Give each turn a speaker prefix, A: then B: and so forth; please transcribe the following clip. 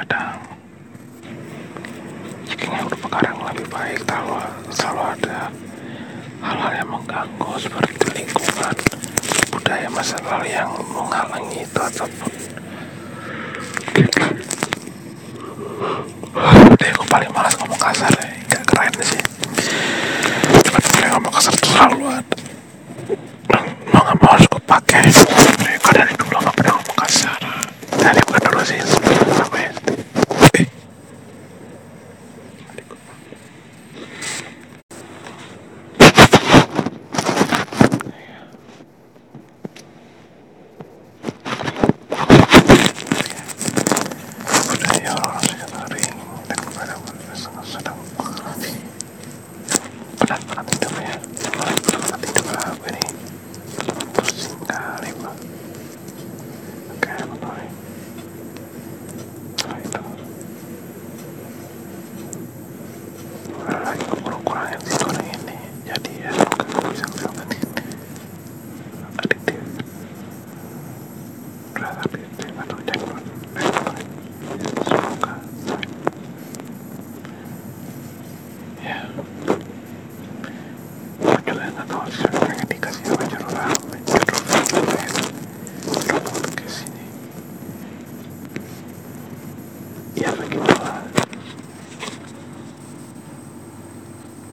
A: kadang. Jika berupa yang lebih baik tahu selalu ada hal-hal yang mengganggu seperti lingkungan budaya masa lalu yang menghalangi itu ataupun Udah aku paling malas ngomong kasar ya Gak keren sih. Cuma ngomong kasar terlalu ada. Mau gak mau harus gue pakai Yavrum, yavrum, yavrum. Yavrum, yavrum, yavrum. Yeah.